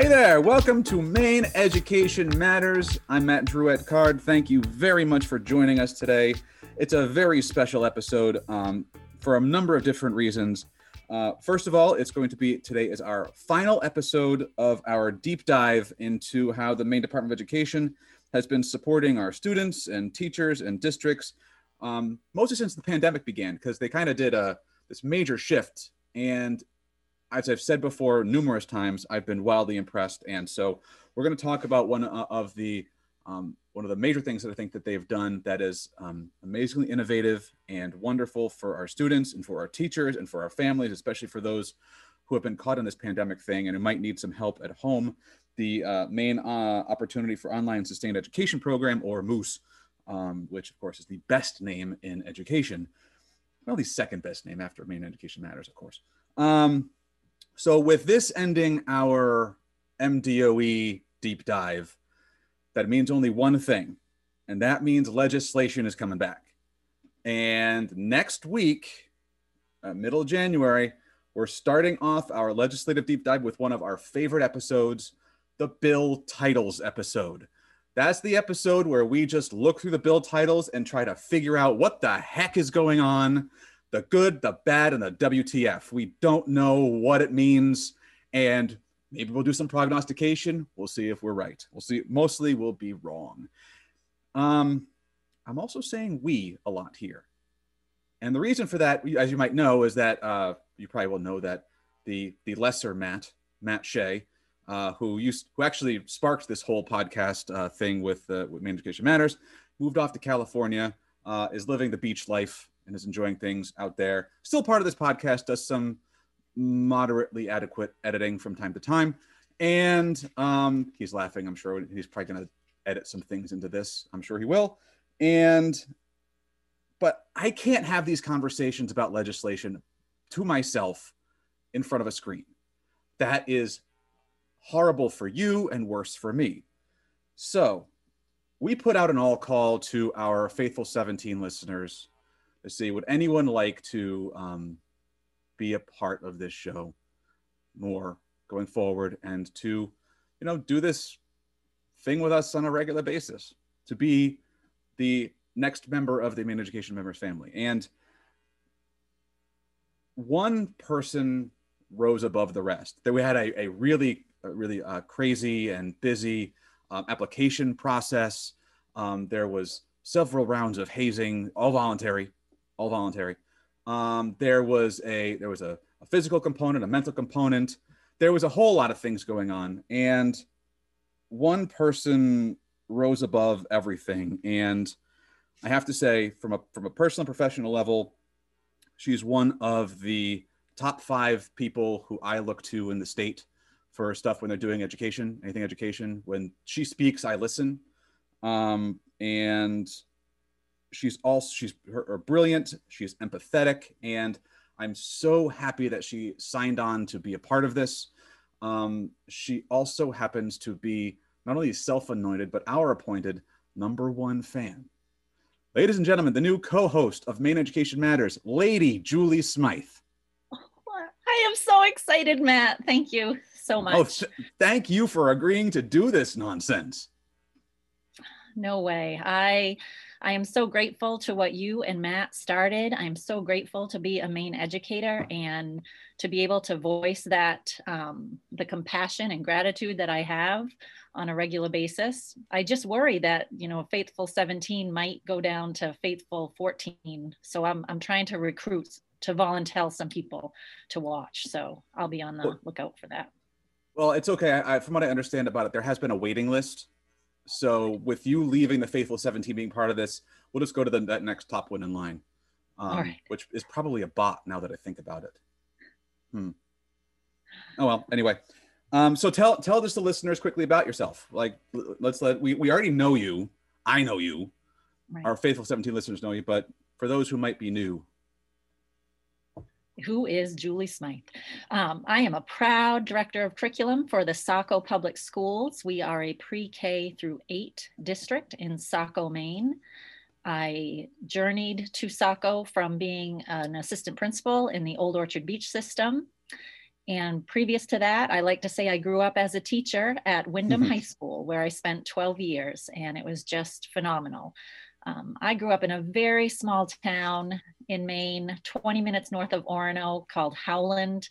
Hey there, welcome to Maine Education Matters. I'm Matt Drouet Card. Thank you very much for joining us today. It's a very special episode um, for a number of different reasons. Uh, first of all, it's going to be today is our final episode of our deep dive into how the Maine Department of Education has been supporting our students and teachers and districts, um, mostly since the pandemic began, because they kind of did a this major shift. And as I've said before numerous times, I've been wildly impressed. And so we're going to talk about one uh, of the um, one of the major things that I think that they've done that is um, amazingly innovative and wonderful for our students and for our teachers and for our families, especially for those who have been caught in this pandemic thing and who might need some help at home. The uh, Maine uh, Opportunity for Online Sustained Education Program, or MOOSE, um, which of course is the best name in education. Well, the second best name after Maine Education Matters, of course. Um, so, with this ending our MDOE deep dive, that means only one thing, and that means legislation is coming back. And next week, uh, middle of January, we're starting off our legislative deep dive with one of our favorite episodes, the bill titles episode. That's the episode where we just look through the bill titles and try to figure out what the heck is going on the good, the bad, and the WTF. We don't know what it means. And maybe we'll do some prognostication. We'll see if we're right. We'll see. Mostly we'll be wrong. Um, I'm also saying we a lot here. And the reason for that, as you might know, is that uh, you probably will know that the the lesser Matt, Matt Shea, uh, who used who actually sparked this whole podcast uh, thing with uh, with Maine Education Matters, moved off to California, uh, is living the beach life and is enjoying things out there. Still part of this podcast, does some moderately adequate editing from time to time. And um, he's laughing. I'm sure he's probably going to edit some things into this. I'm sure he will. And, but I can't have these conversations about legislation to myself in front of a screen. That is horrible for you and worse for me. So we put out an all call to our faithful 17 listeners to see would anyone like to um, be a part of this show more going forward and to you know do this thing with us on a regular basis to be the next member of the Maine education members family? And one person rose above the rest. That we had a, a really a really uh, crazy and busy um, application process. Um, there was several rounds of hazing all voluntary all voluntary um, there was a there was a, a physical component, a mental component. There was a whole lot of things going on, and one person rose above everything. And I have to say, from a from a personal professional level, she's one of the top five people who I look to in the state for stuff when they're doing education, anything education. When she speaks, I listen. Um, and she's also she's her, her brilliant she's empathetic and i'm so happy that she signed on to be a part of this. Um, she also happens to be not only self-anointed but our appointed number one fan. Ladies and gentlemen the new co-host of Maine education matters lady julie smythe. I am so excited matt. Thank you so oh, much. oh th- thank you for agreeing to do this nonsense no way i I am so grateful to what you and Matt started. I'm so grateful to be a Maine educator and to be able to voice that, um, the compassion and gratitude that I have on a regular basis. I just worry that, you know, Faithful 17 might go down to Faithful 14. So I'm, I'm trying to recruit to volunteer some people to watch. So I'll be on the lookout for that. Well, it's okay. I, from what I understand about it, there has been a waiting list so with you leaving the faithful 17 being part of this, we'll just go to the that next top one in line, um, which is probably a bot now that I think about it. Hmm. Oh well. Anyway, um, so tell tell just the listeners quickly about yourself. Like, let's let we we already know you. I know you. Right. Our faithful 17 listeners know you, but for those who might be new, who is Julie Smythe? Um, I am a proud director of curriculum for the Saco Public Schools. We are a pre-K through eight district in Saco, Maine. I journeyed to Saco from being an assistant principal in the Old Orchard Beach system. And previous to that, I like to say I grew up as a teacher at Windham High School, where I spent 12 years, and it was just phenomenal. Um, I grew up in a very small town in Maine, 20 minutes north of Orono, called Howland.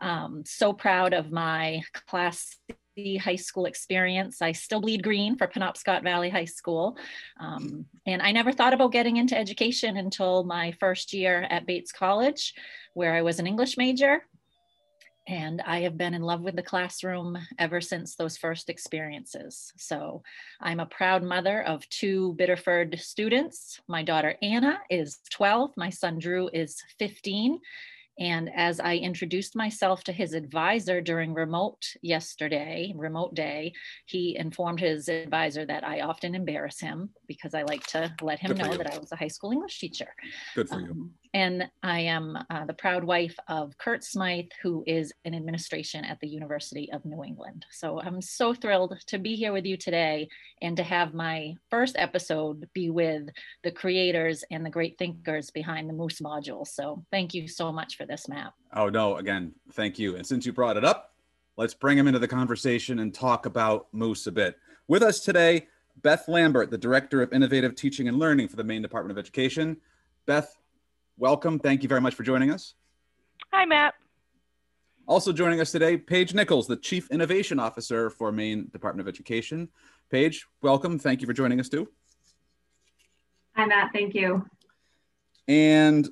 Um, so proud of my class C high school experience. I still bleed green for Penobscot Valley High School. Um, and I never thought about getting into education until my first year at Bates College, where I was an English major and I have been in love with the classroom ever since those first experiences. So I'm a proud mother of two Biddeford students. My daughter Anna is 12, my son Drew is 15, and as I introduced myself to his advisor during remote yesterday, remote day, he informed his advisor that I often embarrass him because I like to let him know that I was a high school English teacher. Good for um, you. And I am uh, the proud wife of Kurt Smythe, who is in administration at the University of New England. So I'm so thrilled to be here with you today and to have my first episode be with the creators and the great thinkers behind the Moose module. So thank you so much for this, Matt. Oh, no, again, thank you. And since you brought it up, let's bring him into the conversation and talk about Moose a bit. With us today, Beth Lambert, the Director of Innovative Teaching and Learning for the Maine Department of Education. Beth, welcome. Thank you very much for joining us. Hi, Matt. Also joining us today, Paige Nichols, the Chief Innovation Officer for Maine Department of Education. Paige, welcome. Thank you for joining us too. Hi, Matt. Thank you. And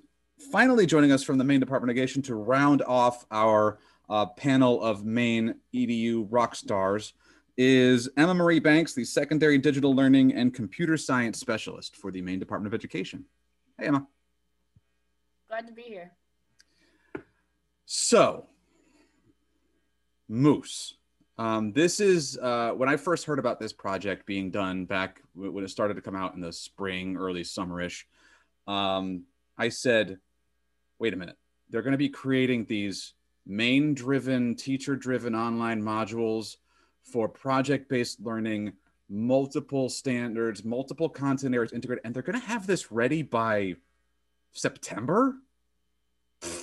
finally joining us from the Maine Department of Education to round off our uh, panel of Maine EDU rock stars is Emma Marie Banks, the Secondary Digital Learning and Computer Science Specialist for the Maine Department of Education. Hey, Emma. Glad to be here. So, Moose. Um, this is uh, when I first heard about this project being done back when it started to come out in the spring, early summerish. Um, I said, wait a minute, they're going to be creating these Maine driven, teacher driven online modules for project based learning, multiple standards, multiple content areas integrated, and they're going to have this ready by September?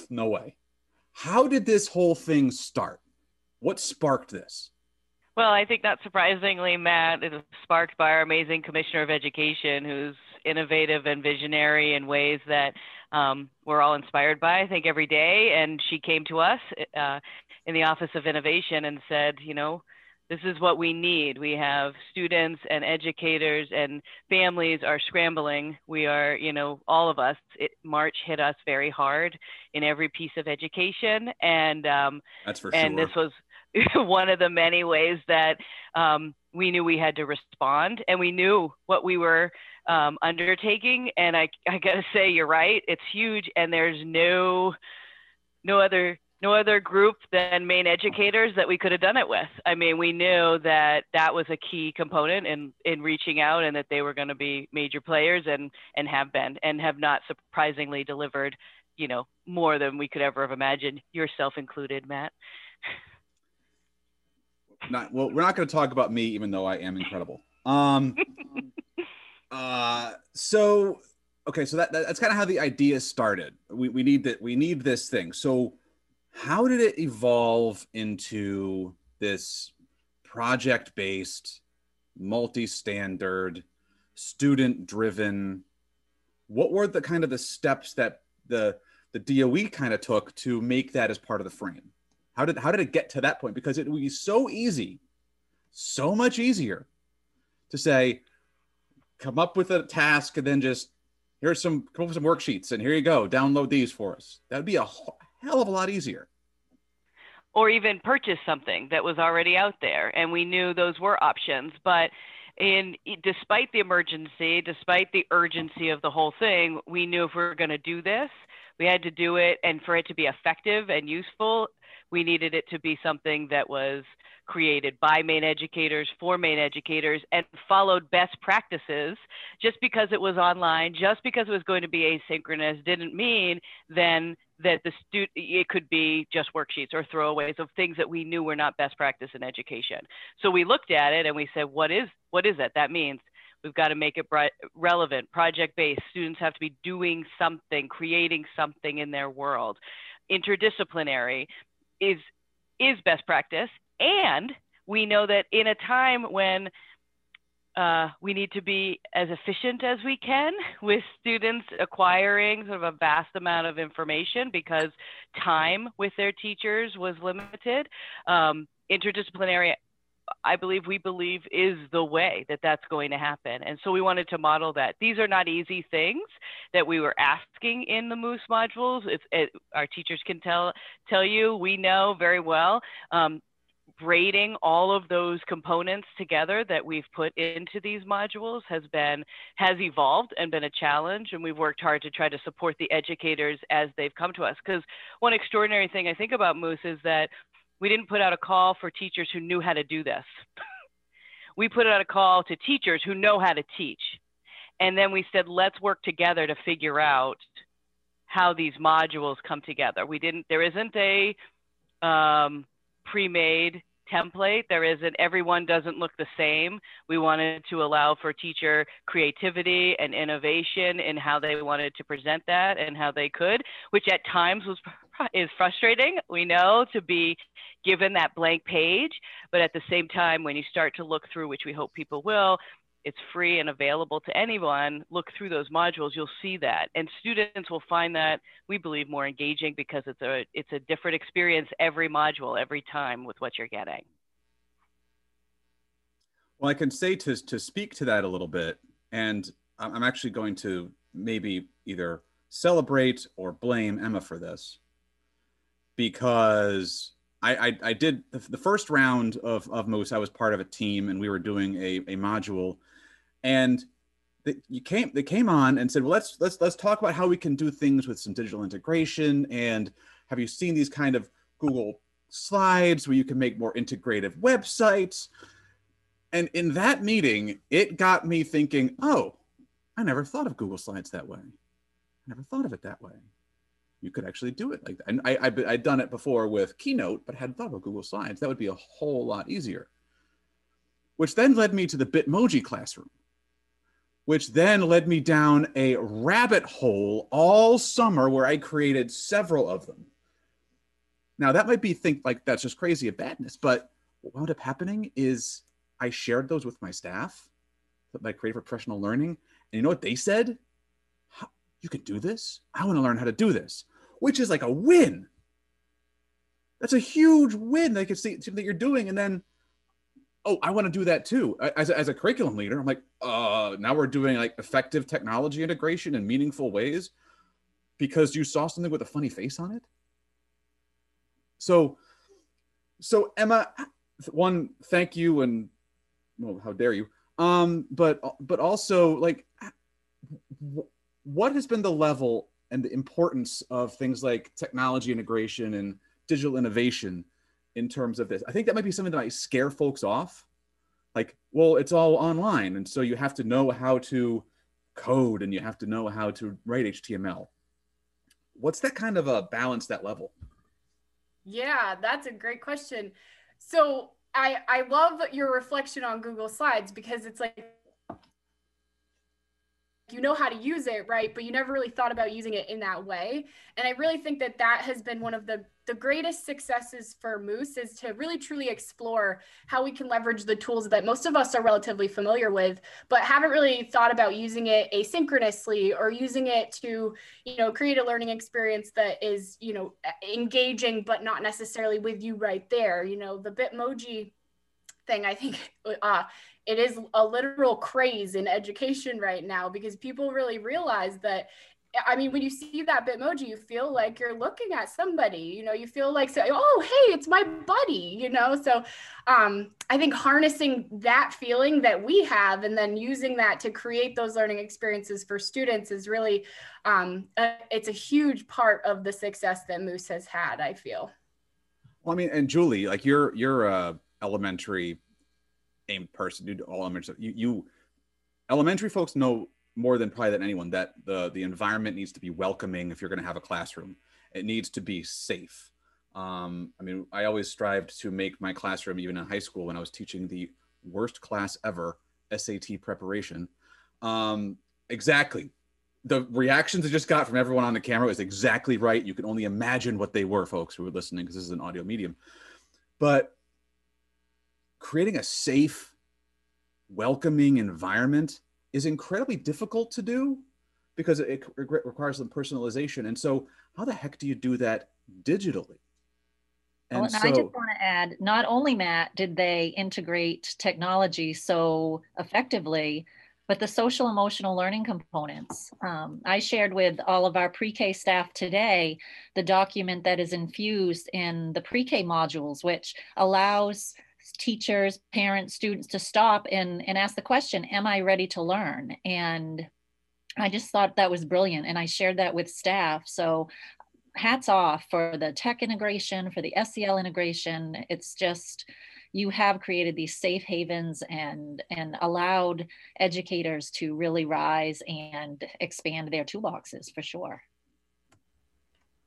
no way. How did this whole thing start? What sparked this? Well, I think not surprisingly, Matt, it was sparked by our amazing Commissioner of Education, who's innovative and visionary in ways that um, we're all inspired by, I think, every day. And she came to us uh, in the Office of Innovation and said, you know, this is what we need. We have students and educators and families are scrambling. We are, you know, all of us. It, March hit us very hard in every piece of education, and um, that's for and sure. this was one of the many ways that um, we knew we had to respond, and we knew what we were um, undertaking. And I, I got to say, you're right. It's huge, and there's no, no other no other group than Maine educators that we could have done it with. I mean, we knew that that was a key component in in reaching out, and that they were going to be major players, and and have been, and have not surprisingly delivered, you know, more than we could ever have imagined, yourself included, Matt. Not well. We're not going to talk about me, even though I am incredible. Um. uh. So okay. So that, that that's kind of how the idea started. We we need that. We need this thing. So how did it evolve into this project based, multi standard, student driven? What were the kind of the steps that the the DOE kind of took to make that as part of the frame? How did how did it get to that point? Because it would be so easy, so much easier to say, come up with a task and then just here's some come up with some worksheets and here you go, download these for us. That would be a hell of a lot easier. Or even purchase something that was already out there, and we knew those were options. But in despite the emergency, despite the urgency of the whole thing, we knew if we were going to do this, we had to do it, and for it to be effective and useful, we needed it to be something that was created by Maine educators for Maine educators and followed best practices. Just because it was online, just because it was going to be asynchronous, didn't mean then that the student it could be just worksheets or throwaways of things that we knew were not best practice in education. So we looked at it and we said, what is what is it? That means we've got to make it relevant, project based. Students have to be doing something, creating something in their world. Interdisciplinary is is best practice. And we know that in a time when uh, we need to be as efficient as we can with students acquiring sort of a vast amount of information because time with their teachers was limited. Um, interdisciplinary I believe we believe is the way that that's going to happen. And so we wanted to model that. These are not easy things that we were asking in the Moose modules. It's, it, our teachers can tell, tell you, we know very well. Um, braiding all of those components together that we've put into these modules has been has evolved and been a challenge and we've worked hard to try to support the educators as they've come to us because one extraordinary thing i think about moose is that we didn't put out a call for teachers who knew how to do this we put out a call to teachers who know how to teach and then we said let's work together to figure out how these modules come together we didn't there isn't a um, pre-made template. There isn't, everyone doesn't look the same. We wanted to allow for teacher creativity and innovation in how they wanted to present that and how they could, which at times was is frustrating, we know, to be given that blank page. But at the same time, when you start to look through, which we hope people will, it's free and available to anyone. Look through those modules, you'll see that. And students will find that, we believe, more engaging because it's a, it's a different experience every module, every time with what you're getting. Well, I can say to, to speak to that a little bit, and I'm actually going to maybe either celebrate or blame Emma for this because I, I, I did the, first round of, of Moose. I was part of a team and we were doing a, a module. And they, you came they came on and said well let's let's let's talk about how we can do things with some digital integration and have you seen these kind of google slides where you can make more integrative websites? And in that meeting it got me thinking oh i never thought of google slides that way. I never thought of it that way you could actually do it like that and I, I i'd done it before with keynote but hadn't thought about google slides that would be a whole lot easier which then led me to the bitmoji classroom which then led me down a rabbit hole all summer where I created several of them. Now that might be think like that's just crazy of badness, but what wound up happening is I shared those with my staff, my creative professional learning, and you know what they said? You can do this. I want to learn how to do this, which is like a win. That's a huge win. They can see that you're doing, and then oh, I want to do that too. As a, as a curriculum leader, I'm like, uh, now we're doing like effective technology integration in meaningful ways because you saw something with a funny face on it. So, so Emma, one, thank you, and well, how dare you? Um, but but also like, what has been the level and the importance of things like technology integration and digital innovation in terms of this. I think that might be something that might scare folks off. Like, well, it's all online. And so you have to know how to code and you have to know how to write HTML. What's that kind of a balance, that level? Yeah, that's a great question. So I, I love your reflection on Google Slides because it's like you know how to use it right? But you never really thought about using it in that way. And i really think that that has been one of the the greatest successes for moose is to really truly explore how we can leverage the tools that most of us are relatively familiar with but haven't really thought about using it asynchronously or using it to you know create a learning experience that is you know engaging but not necessarily with you right there. You know the bitmoji thing i think uh, it is a literal craze in education right now because people really realize that I mean, when you see that Bitmoji, you feel like you're looking at somebody, you know, you feel like, oh, hey, it's my buddy, you know? So um, I think harnessing that feeling that we have and then using that to create those learning experiences for students is really, um, a, it's a huge part of the success that Moose has had, I feel. Well, I mean, and Julie, like you're, you're a elementary aimed person, do all elementary You, you elementary folks know more than probably than anyone that the the environment needs to be welcoming if you're going to have a classroom. It needs to be safe. Um, I mean, I always strived to make my classroom, even in high school when I was teaching the worst class ever, SAT preparation. Um, exactly. The reactions I just got from everyone on the camera was exactly right. You can only imagine what they were, folks who were listening, because this is an audio medium. but creating a safe, welcoming environment is incredibly difficult to do because it re- requires some personalization. And so, how the heck do you do that digitally? And well, so, I just want to add not only, Matt, did they integrate technology so effectively, but the social emotional learning components. Um, I shared with all of our pre K staff today the document that is infused in the pre K modules, which allows teachers, parents, students to stop and, and ask the question Am I ready to learn? And I just thought that was brilliant. And I shared that with staff. So hats off for the tech integration, for the SEL integration. It's just, you have created these safe havens and and allowed educators to really rise and expand their toolboxes for sure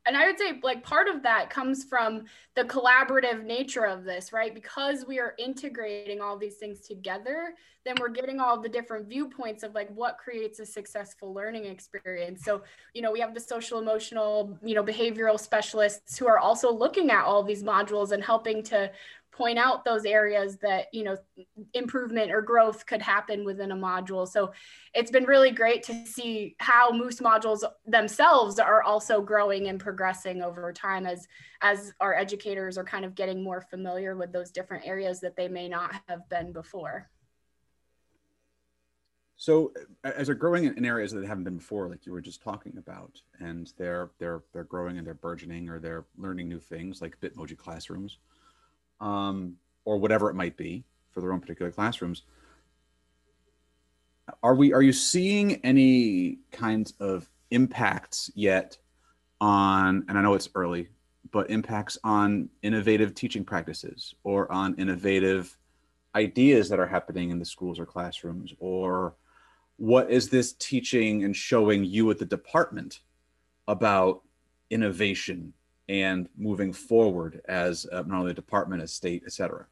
and i would say like part of that comes from the collaborative nature of this right? Because we are integrating all these things together then we're getting all the different viewpoints of like what creates a successful learning experience. So you know we have the social emotional you know behavioral specialists who are also looking at all these modules and helping to point out those areas that you know improvement or growth could happen within a module. So it's been really great to see how moose modules themselves are also growing and progressing over time as as our educators are kind of getting more familiar with those different areas that they may not have been before. So as they're growing in areas that haven't been before like you were just talking about and they're they're they're growing and they're burgeoning or they're learning new things like bitmoji classrooms um, or whatever it might be for their own particular classrooms. Are we? Are you seeing any kinds of impacts yet on? And I know it's early, but impacts on innovative teaching practices or on innovative ideas that are happening in the schools or classrooms or what is this teaching and showing you at the department about innovation and moving forward as uh, not only a department, a state, et cetera?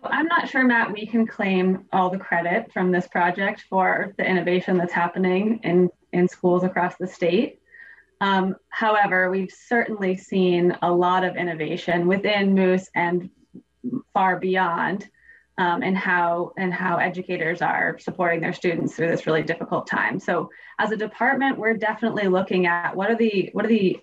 So I'm not sure, Matt, we can claim all the credit from this project for the innovation that's happening in, in schools across the state. Um, however, we've certainly seen a lot of innovation within Moose and far beyond um, and how and how educators are supporting their students through this really difficult time. So as a department, we're definitely looking at what are the what are the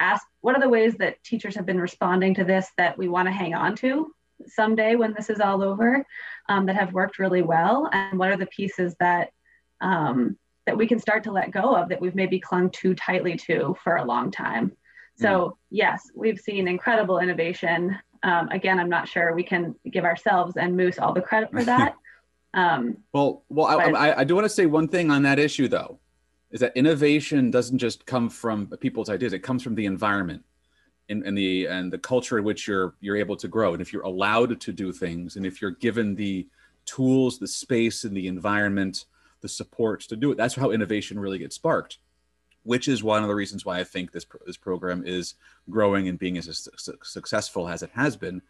ask what are the ways that teachers have been responding to this that we want to hang on to someday when this is all over um, that have worked really well and what are the pieces that um, that we can start to let go of that we've maybe clung too tightly to for a long time so mm. yes we've seen incredible innovation um, again, I'm not sure we can give ourselves and Moose all the credit for that. Um, well, well, but, I, I do want to say one thing on that issue, though, is that innovation doesn't just come from people's ideas; it comes from the environment and, and the and the culture in which you're you're able to grow. And if you're allowed to do things, and if you're given the tools, the space, and the environment, the support to do it, that's how innovation really gets sparked which is one of the reasons why I think this this program is growing and being as su- successful as it has been,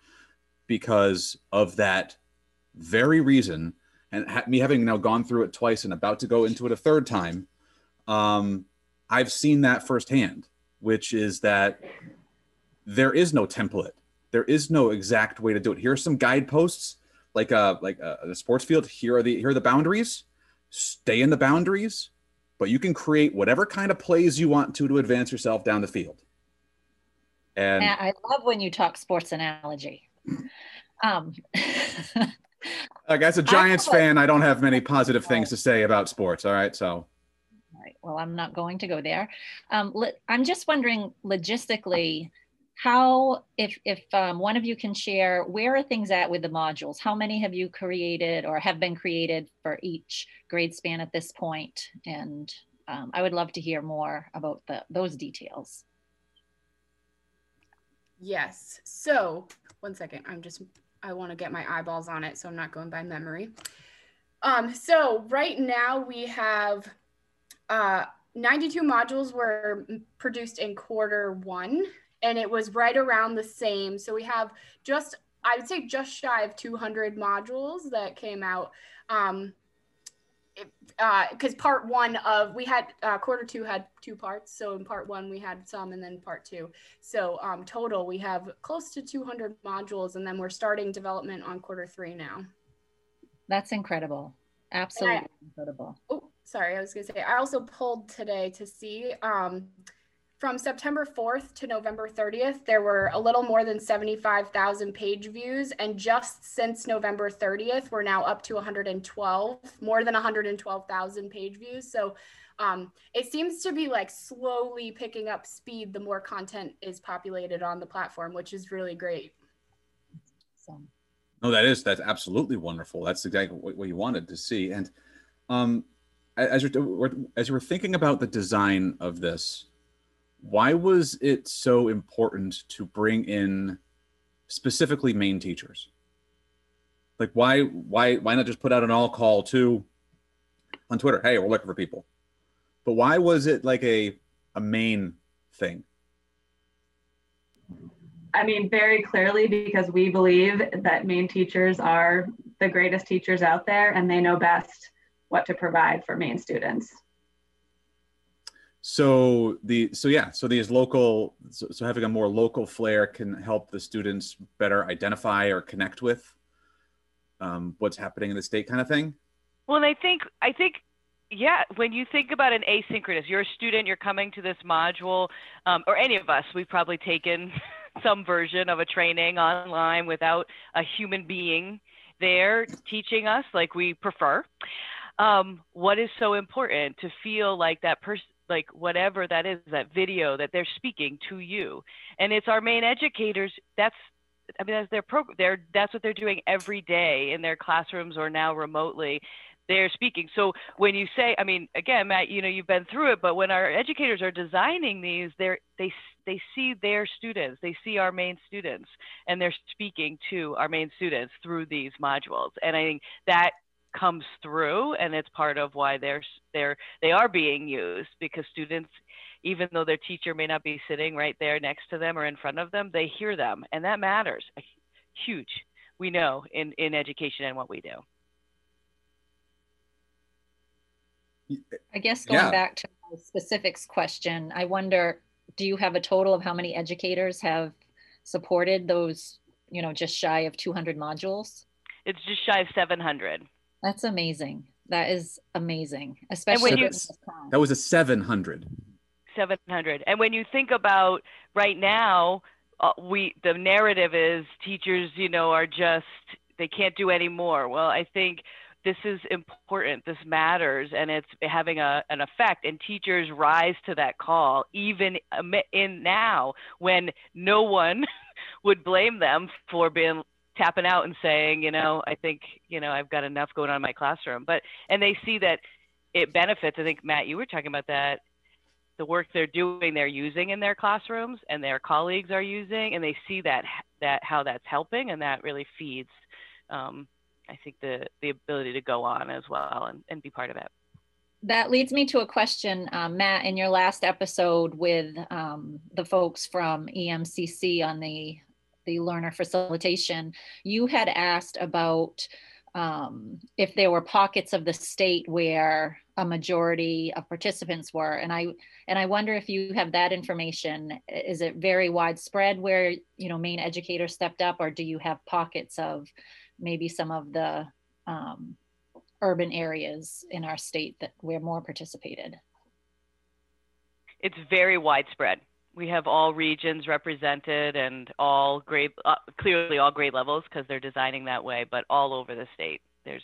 because of that very reason. And ha- me having now gone through it twice and about to go into it a third time, um, I've seen that firsthand, which is that there is no template, there is no exact way to do it. Here are some guideposts, like a like a, a sports field. Here are the here are the boundaries. Stay in the boundaries but you can create whatever kind of plays you want to to advance yourself down the field. And I love when you talk sports analogy. Um, like as a Giants I fan, I don't have many positive things to say about sports. All right, so. All right. Well, I'm not going to go there. Um, I'm just wondering logistically how if if um, one of you can share where are things at with the modules? How many have you created or have been created for each grade span at this point? And um, i would love to hear more about the, those details. Yes. So one second. I'm just i want to get my eyeballs on it so i'm not going by memory. Um, so right now we have uh, 92 modules were produced in quarter one and it was right around the same. So we have just, I would say, just shy of 200 modules that came out. Um, because uh, part one of we had uh, quarter two had two parts. So in part one we had some, and then part two. So um, total we have close to 200 modules, and then we're starting development on quarter three now. That's incredible. Absolutely I, incredible. Oh, sorry, I was gonna say I also pulled today to see. Um, from September 4th to November 30th, there were a little more than 75,000 page views. And just since November 30th, we're now up to 112, more than 112,000 page views. So um, it seems to be like slowly picking up speed the more content is populated on the platform, which is really great. So. No, that is, that's absolutely wonderful. That's exactly what, what you wanted to see. And um, as, you're, as you were thinking about the design of this, why was it so important to bring in specifically Maine teachers? Like why why why not just put out an all call to on Twitter? Hey, we're looking for people. But why was it like a a Maine thing? I mean, very clearly because we believe that Maine teachers are the greatest teachers out there and they know best what to provide for Maine students so the so yeah so these local so, so, having a more local flair can help the students better identify or connect with um, what's happening in the state kind of thing. Well and i think i think yeah when you think about an asynchronous you're a student you're coming to this module um, or any of us we've probably taken some version of a training online without a human being there teaching us like we prefer. Um, what is so important to feel like that person like whatever that is that video that they're speaking to you. And it's our Maine educators that's i mean that's their program they're that's what they're doing every day in their classrooms or now remotely they're speaking. So when you say i mean again matt you know you've been through it but when our educators are designing these they're they they see their students they see our Maine students and they're speaking to our Maine students through these modules. And i think that comes through and it's part of why they're they're they are being used because students even though their teacher may not be sitting right there next to them or in front of them they hear them and that matters huge we know in in education and what we do. Eh, I guess going yeah. back to the specifics question i wonder do you have a total of how many educators have supported those you know just shy of 200 modules? It's just shy of 700 that's amazing. That is amazing, especially you, that was a 700. 700. And when you think about right now, uh, we the narrative is teachers, you know, are just they can't do any more. Well, I think this is important. This matters, and it's having a, an effect. And teachers rise to that call, even in now when no one would blame them for being tapping out and saying, you know, I think, you know, I've got enough going on in my classroom. But and they see that it benefits. I think Matt, you were talking about that. The work they're doing, they're using in their classrooms, and their colleagues are using, and they see that that how that's helping, and that really feeds, um, I think, the the ability to go on as well and, and be part of it. That leads me to a question, um, Matt. In your last episode with um, the folks from EMCC on the the learner facilitation, you had asked about um, if there were pockets of the state where a majority of participants were, and I and I wonder if you have that information. Is it very widespread where you know Maine educators stepped up, or do you have pockets of maybe some of the um, urban areas in our state that where more participated? It's very widespread we have all regions represented and all grade, uh, clearly all grade levels because they're designing that way, but all over the state. There's.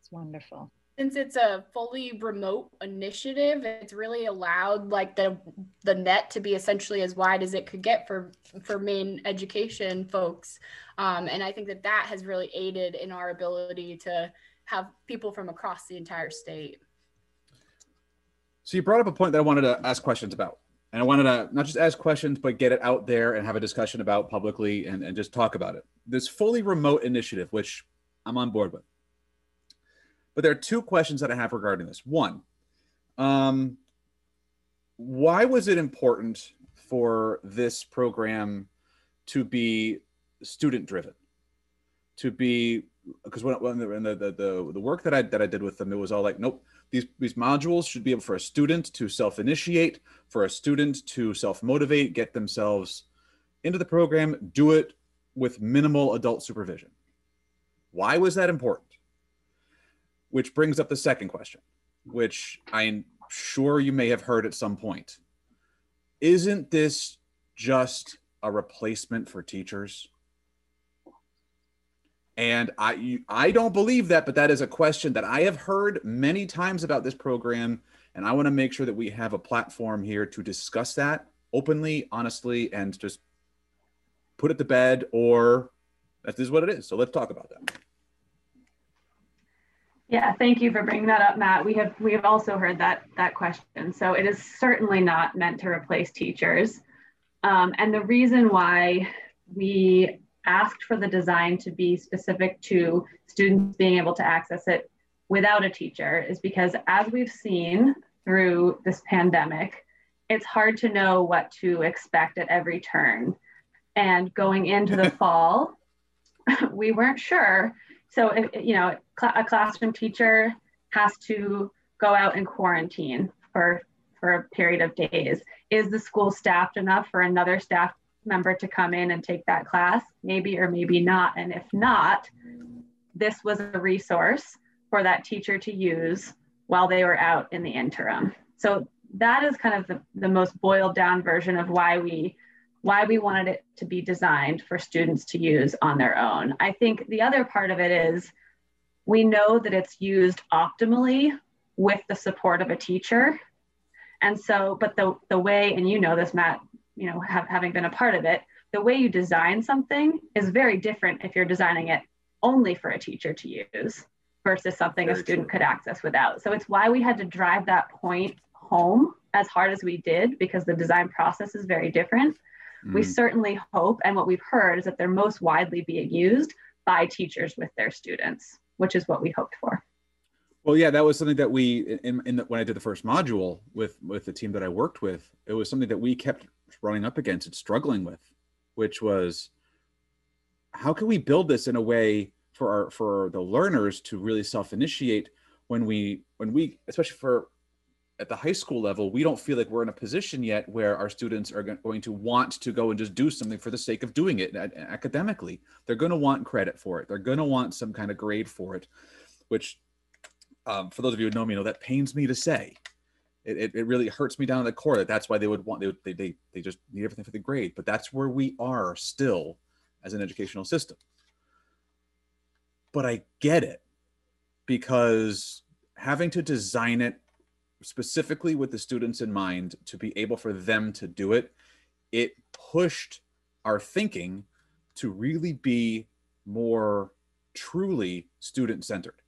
It's wonderful. Since it's a fully remote initiative, it's really allowed like the the net to be essentially as wide as it could get for for Maine education folks, um, and I think that that has really aided in our ability to have people from across the entire state. So you brought up a point that I wanted to ask questions about. And I wanted to not just ask questions, but get it out there and have a discussion about publicly and, and just talk about it. This fully remote initiative, which I'm on board with. But there are two questions that I have regarding this. One, um, why was it important for this program to be student driven, to be because when, when the, the, the the work that I that I did with them, it was all like, nope, these these modules should be able for a student to self initiate, for a student to self motivate, get themselves into the program, do it with minimal adult supervision. Why was that important? Which brings up the second question, which I'm sure you may have heard at some point. Isn't this just a replacement for teachers? And I I don't believe that, but that is a question that I have heard many times about this program, and I want to make sure that we have a platform here to discuss that openly, honestly, and just put it to bed. Or that is what it is. So let's talk about that. Yeah, thank you for bringing that up, Matt. We have we have also heard that that question. So it is certainly not meant to replace teachers, um, and the reason why we asked for the design to be specific to students being able to access it without a teacher is because as we've seen through this pandemic, it's hard to know what to expect at every turn. And going into the fall, we weren't sure. So, if, you know, a classroom teacher has to go out and quarantine for for a period of days. Is the school staffed enough for another staff member to come in and take that class, maybe or maybe not. And if not, this was a resource for that teacher to use while they were out in the interim. So that is kind of the, the most boiled down version of why we why we wanted it to be designed for students to use on their own. I think the other part of it is we know that it's used optimally with the support of a teacher. And so, but the, the way, and you know this, Matt, you know, have, having been a part of it, the way you design something is very different if you're designing it only for a teacher to use versus something very a student true. could access without. So it's why we had to drive that point home as hard as we did because the design process is very different. Mm. We certainly hope, and what we've heard is that they're most widely being used by teachers with their students, which is what we hoped for. Well, yeah, that was something that we in, in the, when I did the first module with with the team that I worked with. It was something that we kept running up against and struggling with, which was how can we build this in a way for our for the learners to really self-initiate when we when we especially for at the high school level we don't feel like we're in a position yet where our students are going to want to go and just do something for the sake of doing it academically. They're going to want credit for it. They're going to want some kind of grade for it which um, for those of you who know me know that pains me to say it, it, it, really hurts me down to the core that that's why they would want they, they, they they just need everything for the grade but that's where we are still as an educational system. But i get it because having to design it specifically with the students in mind to be able for them to do it it pushed our thinking to really be more truly student centered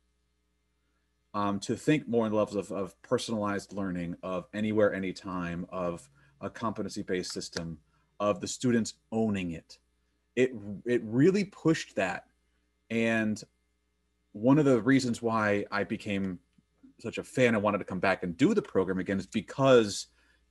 um, to think more in the levels of, of personalized learning, of anywhere, anytime, of a competency based system, of the students owning it. It, it really pushed that. And one of the reasons why I became such a fan and wanted to come back and do the program again is because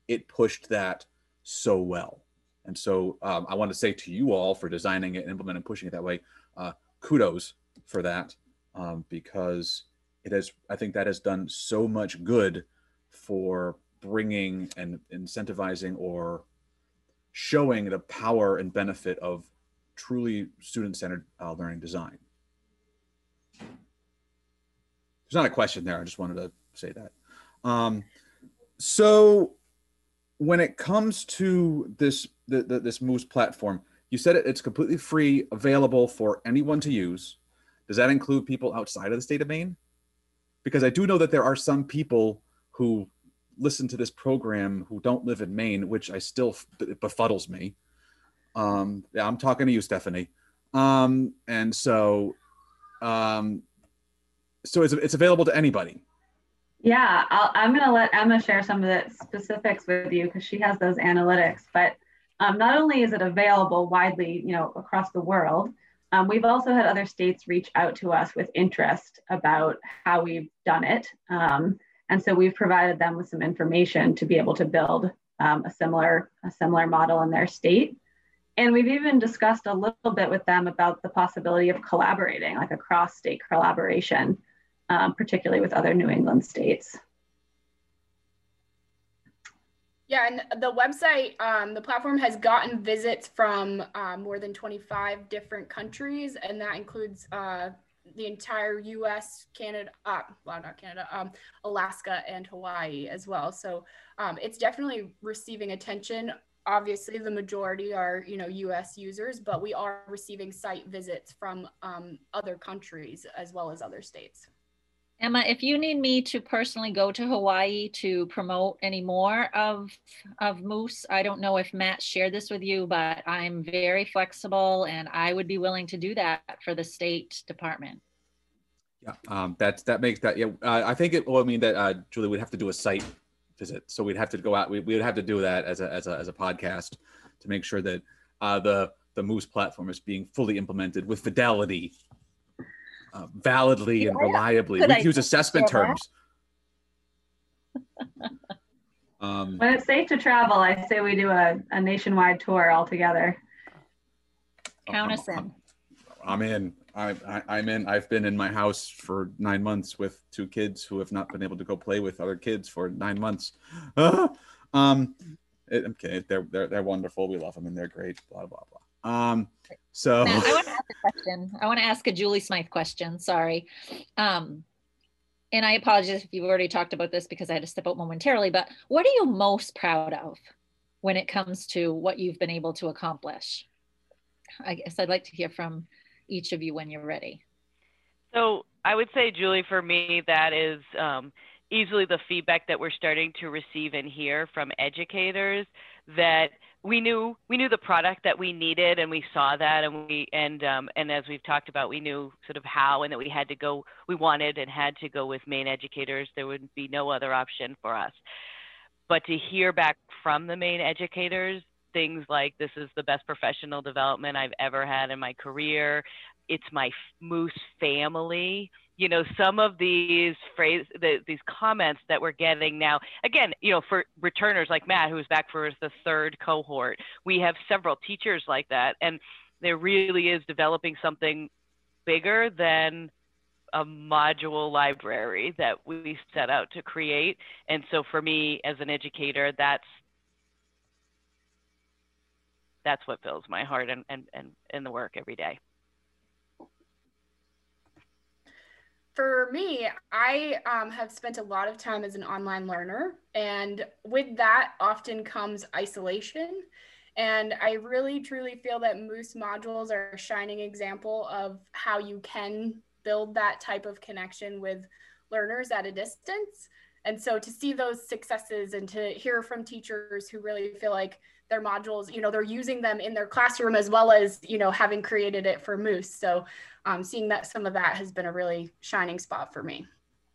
it pushed that so well. And so um, I want to say to you all for designing it and implementing and pushing it that way, uh, kudos for that um, because it has i think that has done so much good for bringing and incentivizing or showing the power and benefit of truly student-centered uh, learning design. There's not a question there. I just wanted to say that. Um, so when it comes to this the, the, this moose platform you said it, it's completely free available for anyone to use. Does that include people outside of the state of Maine because I do know that there are some people who listen to this program who don't live in Maine, which I still it befuddles me. Um, yeah, I'm talking to you, Stephanie. Um, and so, um, so it's, it's available to anybody. Yeah, i am going to let Emma share some of the specifics with you because she has those analytics. But um, not only is it available widely, you know, across the world, um, we've also had other states reach out to us with interest about how we've done it. Um, and so we've provided them with some information to be able to build um, a similar a similar model in their state. and we've even discussed a little bit with them about the possibility of collaborating, like a cross state collaboration, um, particularly with other New England states. Yeah, and the website, um, the platform has gotten visits from uh, more than 25 different countries, and that includes uh, the entire U.S., Canada, uh, well, not Canada, um, Alaska, and Hawaii as well. So um, it's definitely receiving attention. Obviously, the majority are you know U.S. users, but we are receiving site visits from um, other countries as well as other states. Emma, if you need me to personally go to Hawaii to promote any more of, of Moose, I don't know if Matt shared this with you, but I'm very flexible and I would be willing to do that for the state department. Yeah, um, that's that makes that. Yeah, uh, I think it. Well, I mean that uh, Julie would have to do a site visit, so we'd have to go out. We, we would have to do that as a as a as a podcast to make sure that uh, the the Moose platform is being fully implemented with fidelity uh, validly and reliably. we use assessment terms. um, when it's safe to travel, I say we do a, a nationwide tour altogether. Count us in. I'm in. I, I, am in. I've been in my house for nine months with two kids who have not been able to go play with other kids for nine months. Ah! um, it, okay, they're, they're they're wonderful. We love them and they're great. Blah blah blah. Um, so now, I want to ask a question. I want to ask a Julie Smythe question. Sorry. Um, and I apologize if you've already talked about this because I had to step out momentarily, but what are you most proud of when it comes to what you've been able to accomplish? I guess I'd like to hear from each of you when you're ready. So I would say, Julie, for me, that is um, easily the feedback that we're starting to receive and hear from educators that we knew we knew the product that we needed and we saw that and we and um, and as we've talked about we knew sort of how and that we had to go we wanted and had to go with Maine educators. There would be no other option for us. But to hear back from the Maine educators things like this is the best professional development I've ever had in my career. It's my moose family you know some of these phrase the, these comments that we're getting now again you know for returners like matt who's back for the third cohort we have several teachers like that and there really is developing something bigger than a module library that we set out to create. And so for me as an educator that's that's what fills my heart and and and, and the work every day for me, I um, have spent a lot of time as an online learner, and with that often comes isolation. And I really truly feel that Moose modules are a shining example of how you can build that type of connection with learners at a distance. And so to see those successes and to hear from teachers who really feel like their modules, you know, they're using them in their classroom as well as, you know, having created it for Moose. So um, seeing that some of that has been a really shining spot for me.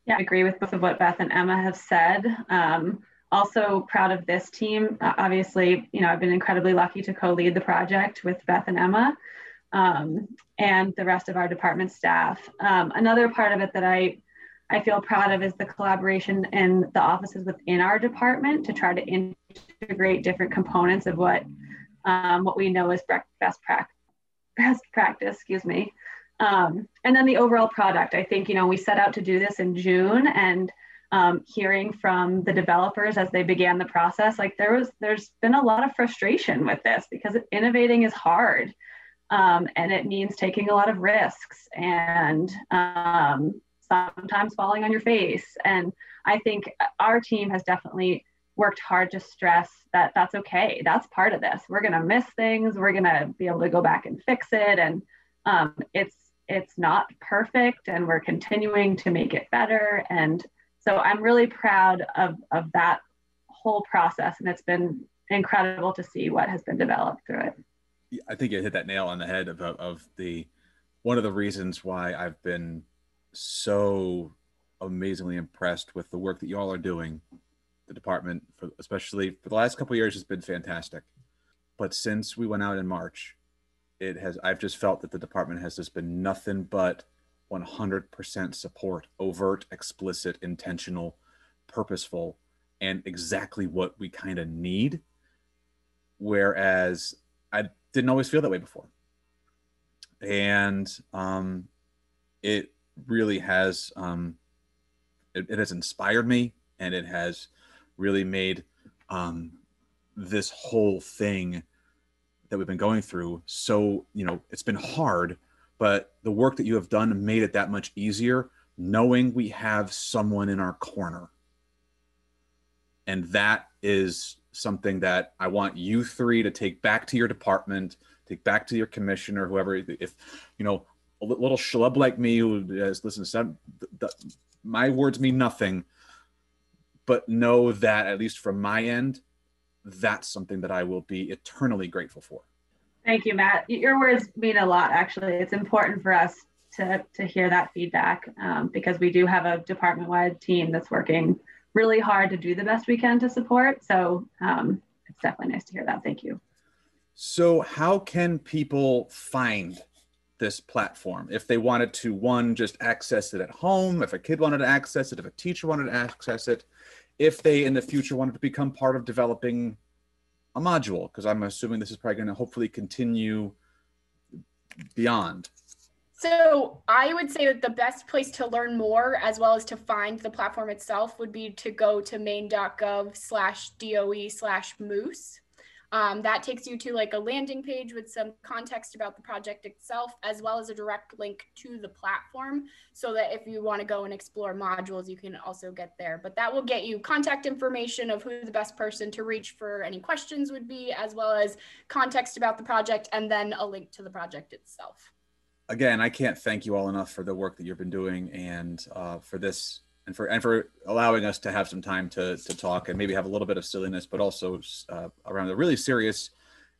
Yeah, I agree with both of what Beth and Emma have said. Um, also proud of this team. Uh, obviously, you know, I've been incredibly lucky to co-lead the project with Beth and Emma um, and the rest of our department staff. Um, another part of it that I, I feel proud of is the collaboration in the offices within our department to try to integrate different components of what, um, what we know is best, pra- best practice, excuse me, um, and then the overall product, I think, you know, we set out to do this in June and um, hearing from the developers as they began the process, like there was, there's been a lot of frustration with this because innovating is hard um, and it means taking a lot of risks and um, sometimes falling on your face. And I think our team has definitely worked hard to stress that that's okay. That's part of this. We're going to miss things. We're going to be able to go back and fix it. And um, it's it's not perfect and we're continuing to make it better. And so I'm really proud of, of that whole process. And it's been incredible to see what has been developed through it. I think you hit that nail on the head of, of the one of the reasons why I've been so amazingly impressed with the work that y'all are doing. The department, for, especially for the last couple years, has been fantastic. But since we went out in March, it has i've just felt that the department has just been nothing but 100% support overt explicit intentional purposeful and exactly what we kind of need whereas i didn't always feel that way before. And um, it really has um, it, it, has inspired me and it has really made um, this whole thing that we've been going through so you know it's been hard but the work that you have done made it that much easier knowing we have someone in our corner. And that is something that i want you three to take back to your department take back to your commissioner whoever if you know a little schlub like me who has listened to some, the, my words mean nothing but know that at least from my end that's something that i will be eternally grateful for. Thank you matt. Your words mean a lot actually. It's important for us to, to hear that feedback um, because we do have a department-wide team that's working really hard to do the best we can to support. So um, it's definitely nice to hear that. Thank you. So how can people find this platform if they wanted to one just access it at home if a kid wanted to access it if a teacher wanted to access it if they in the future wanted to become part of developing a module because i'm assuming this is probably going to hopefully continue beyond so I would say that the best place to learn more, as well as to find the platform itself, would be to go to maine.gov slash DOE slash moose. Um, that takes you to like a landing page with some context about the project itself, as well as a direct link to the platform so that if you want to go and explore modules, you can also get there. But that will get you contact information of who the best person to reach for any questions would be, as well as context about the project, and then a link to the project itself. Again, I can't thank you all enough for the work that you've been doing and uh, for this and for and for allowing us to have some time to to talk and maybe have a little bit of silliness, but also uh, around a really serious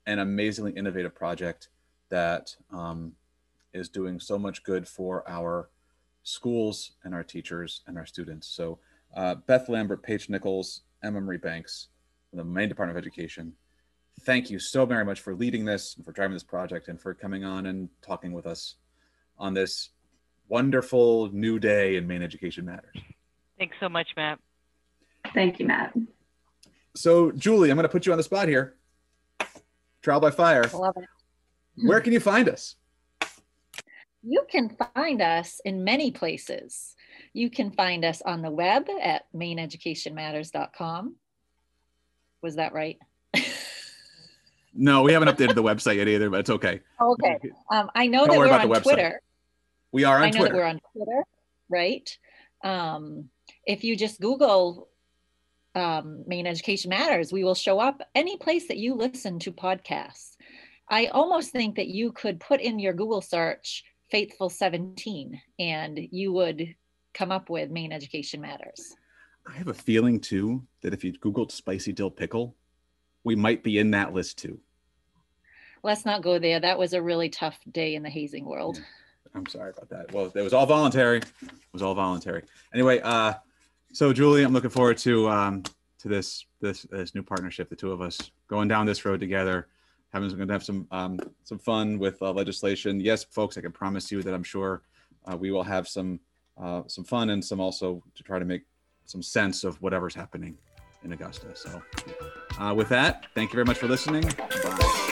and amazingly innovative project that um, is doing so much good for our schools and our teachers and our students. So uh, Beth Lambert, Paige Nichols, Emma Marie Banks, the Maine Department of Education. Thank you so very much for leading this and for driving this project and for coming on and talking with us on this wonderful new day in Maine Education Matters. Thanks so much, Matt. Thank you, Matt. So, Julie, I'm going to put you on the spot here. Trial by fire. Love it. Where can you find us? You can find us in many places. You can find us on the web at maineducationmatters.com. Was that right? no, we haven't updated the website yet either, but it's okay. Okay. Um, I know Don't that we're on Twitter. We are on I know Twitter. that we're on Twitter, right? Um, if you just Google um, Maine Education Matters, we will show up any place that you listen to podcasts. I almost think that you could put in your Google search Faithful 17 and you would come up with Maine Education Matters. I have a feeling too that if you Googled spicy dill pickle, we might be in that list too. Let's not go there. That was a really tough day in the hazing world. Yeah. I'm sorry about that. Well, it was all voluntary. It was all voluntary. Anyway, uh, so Julie, I'm looking forward to um, to this this this new partnership. The two of us going down this road together. Having going to have some um, some fun with uh, legislation. Yes, folks, I can promise you that I'm sure uh, we will have some uh, some fun and some also to try to make some sense of whatever's happening in Augusta. So, uh, with that, thank you very much for listening. Bye.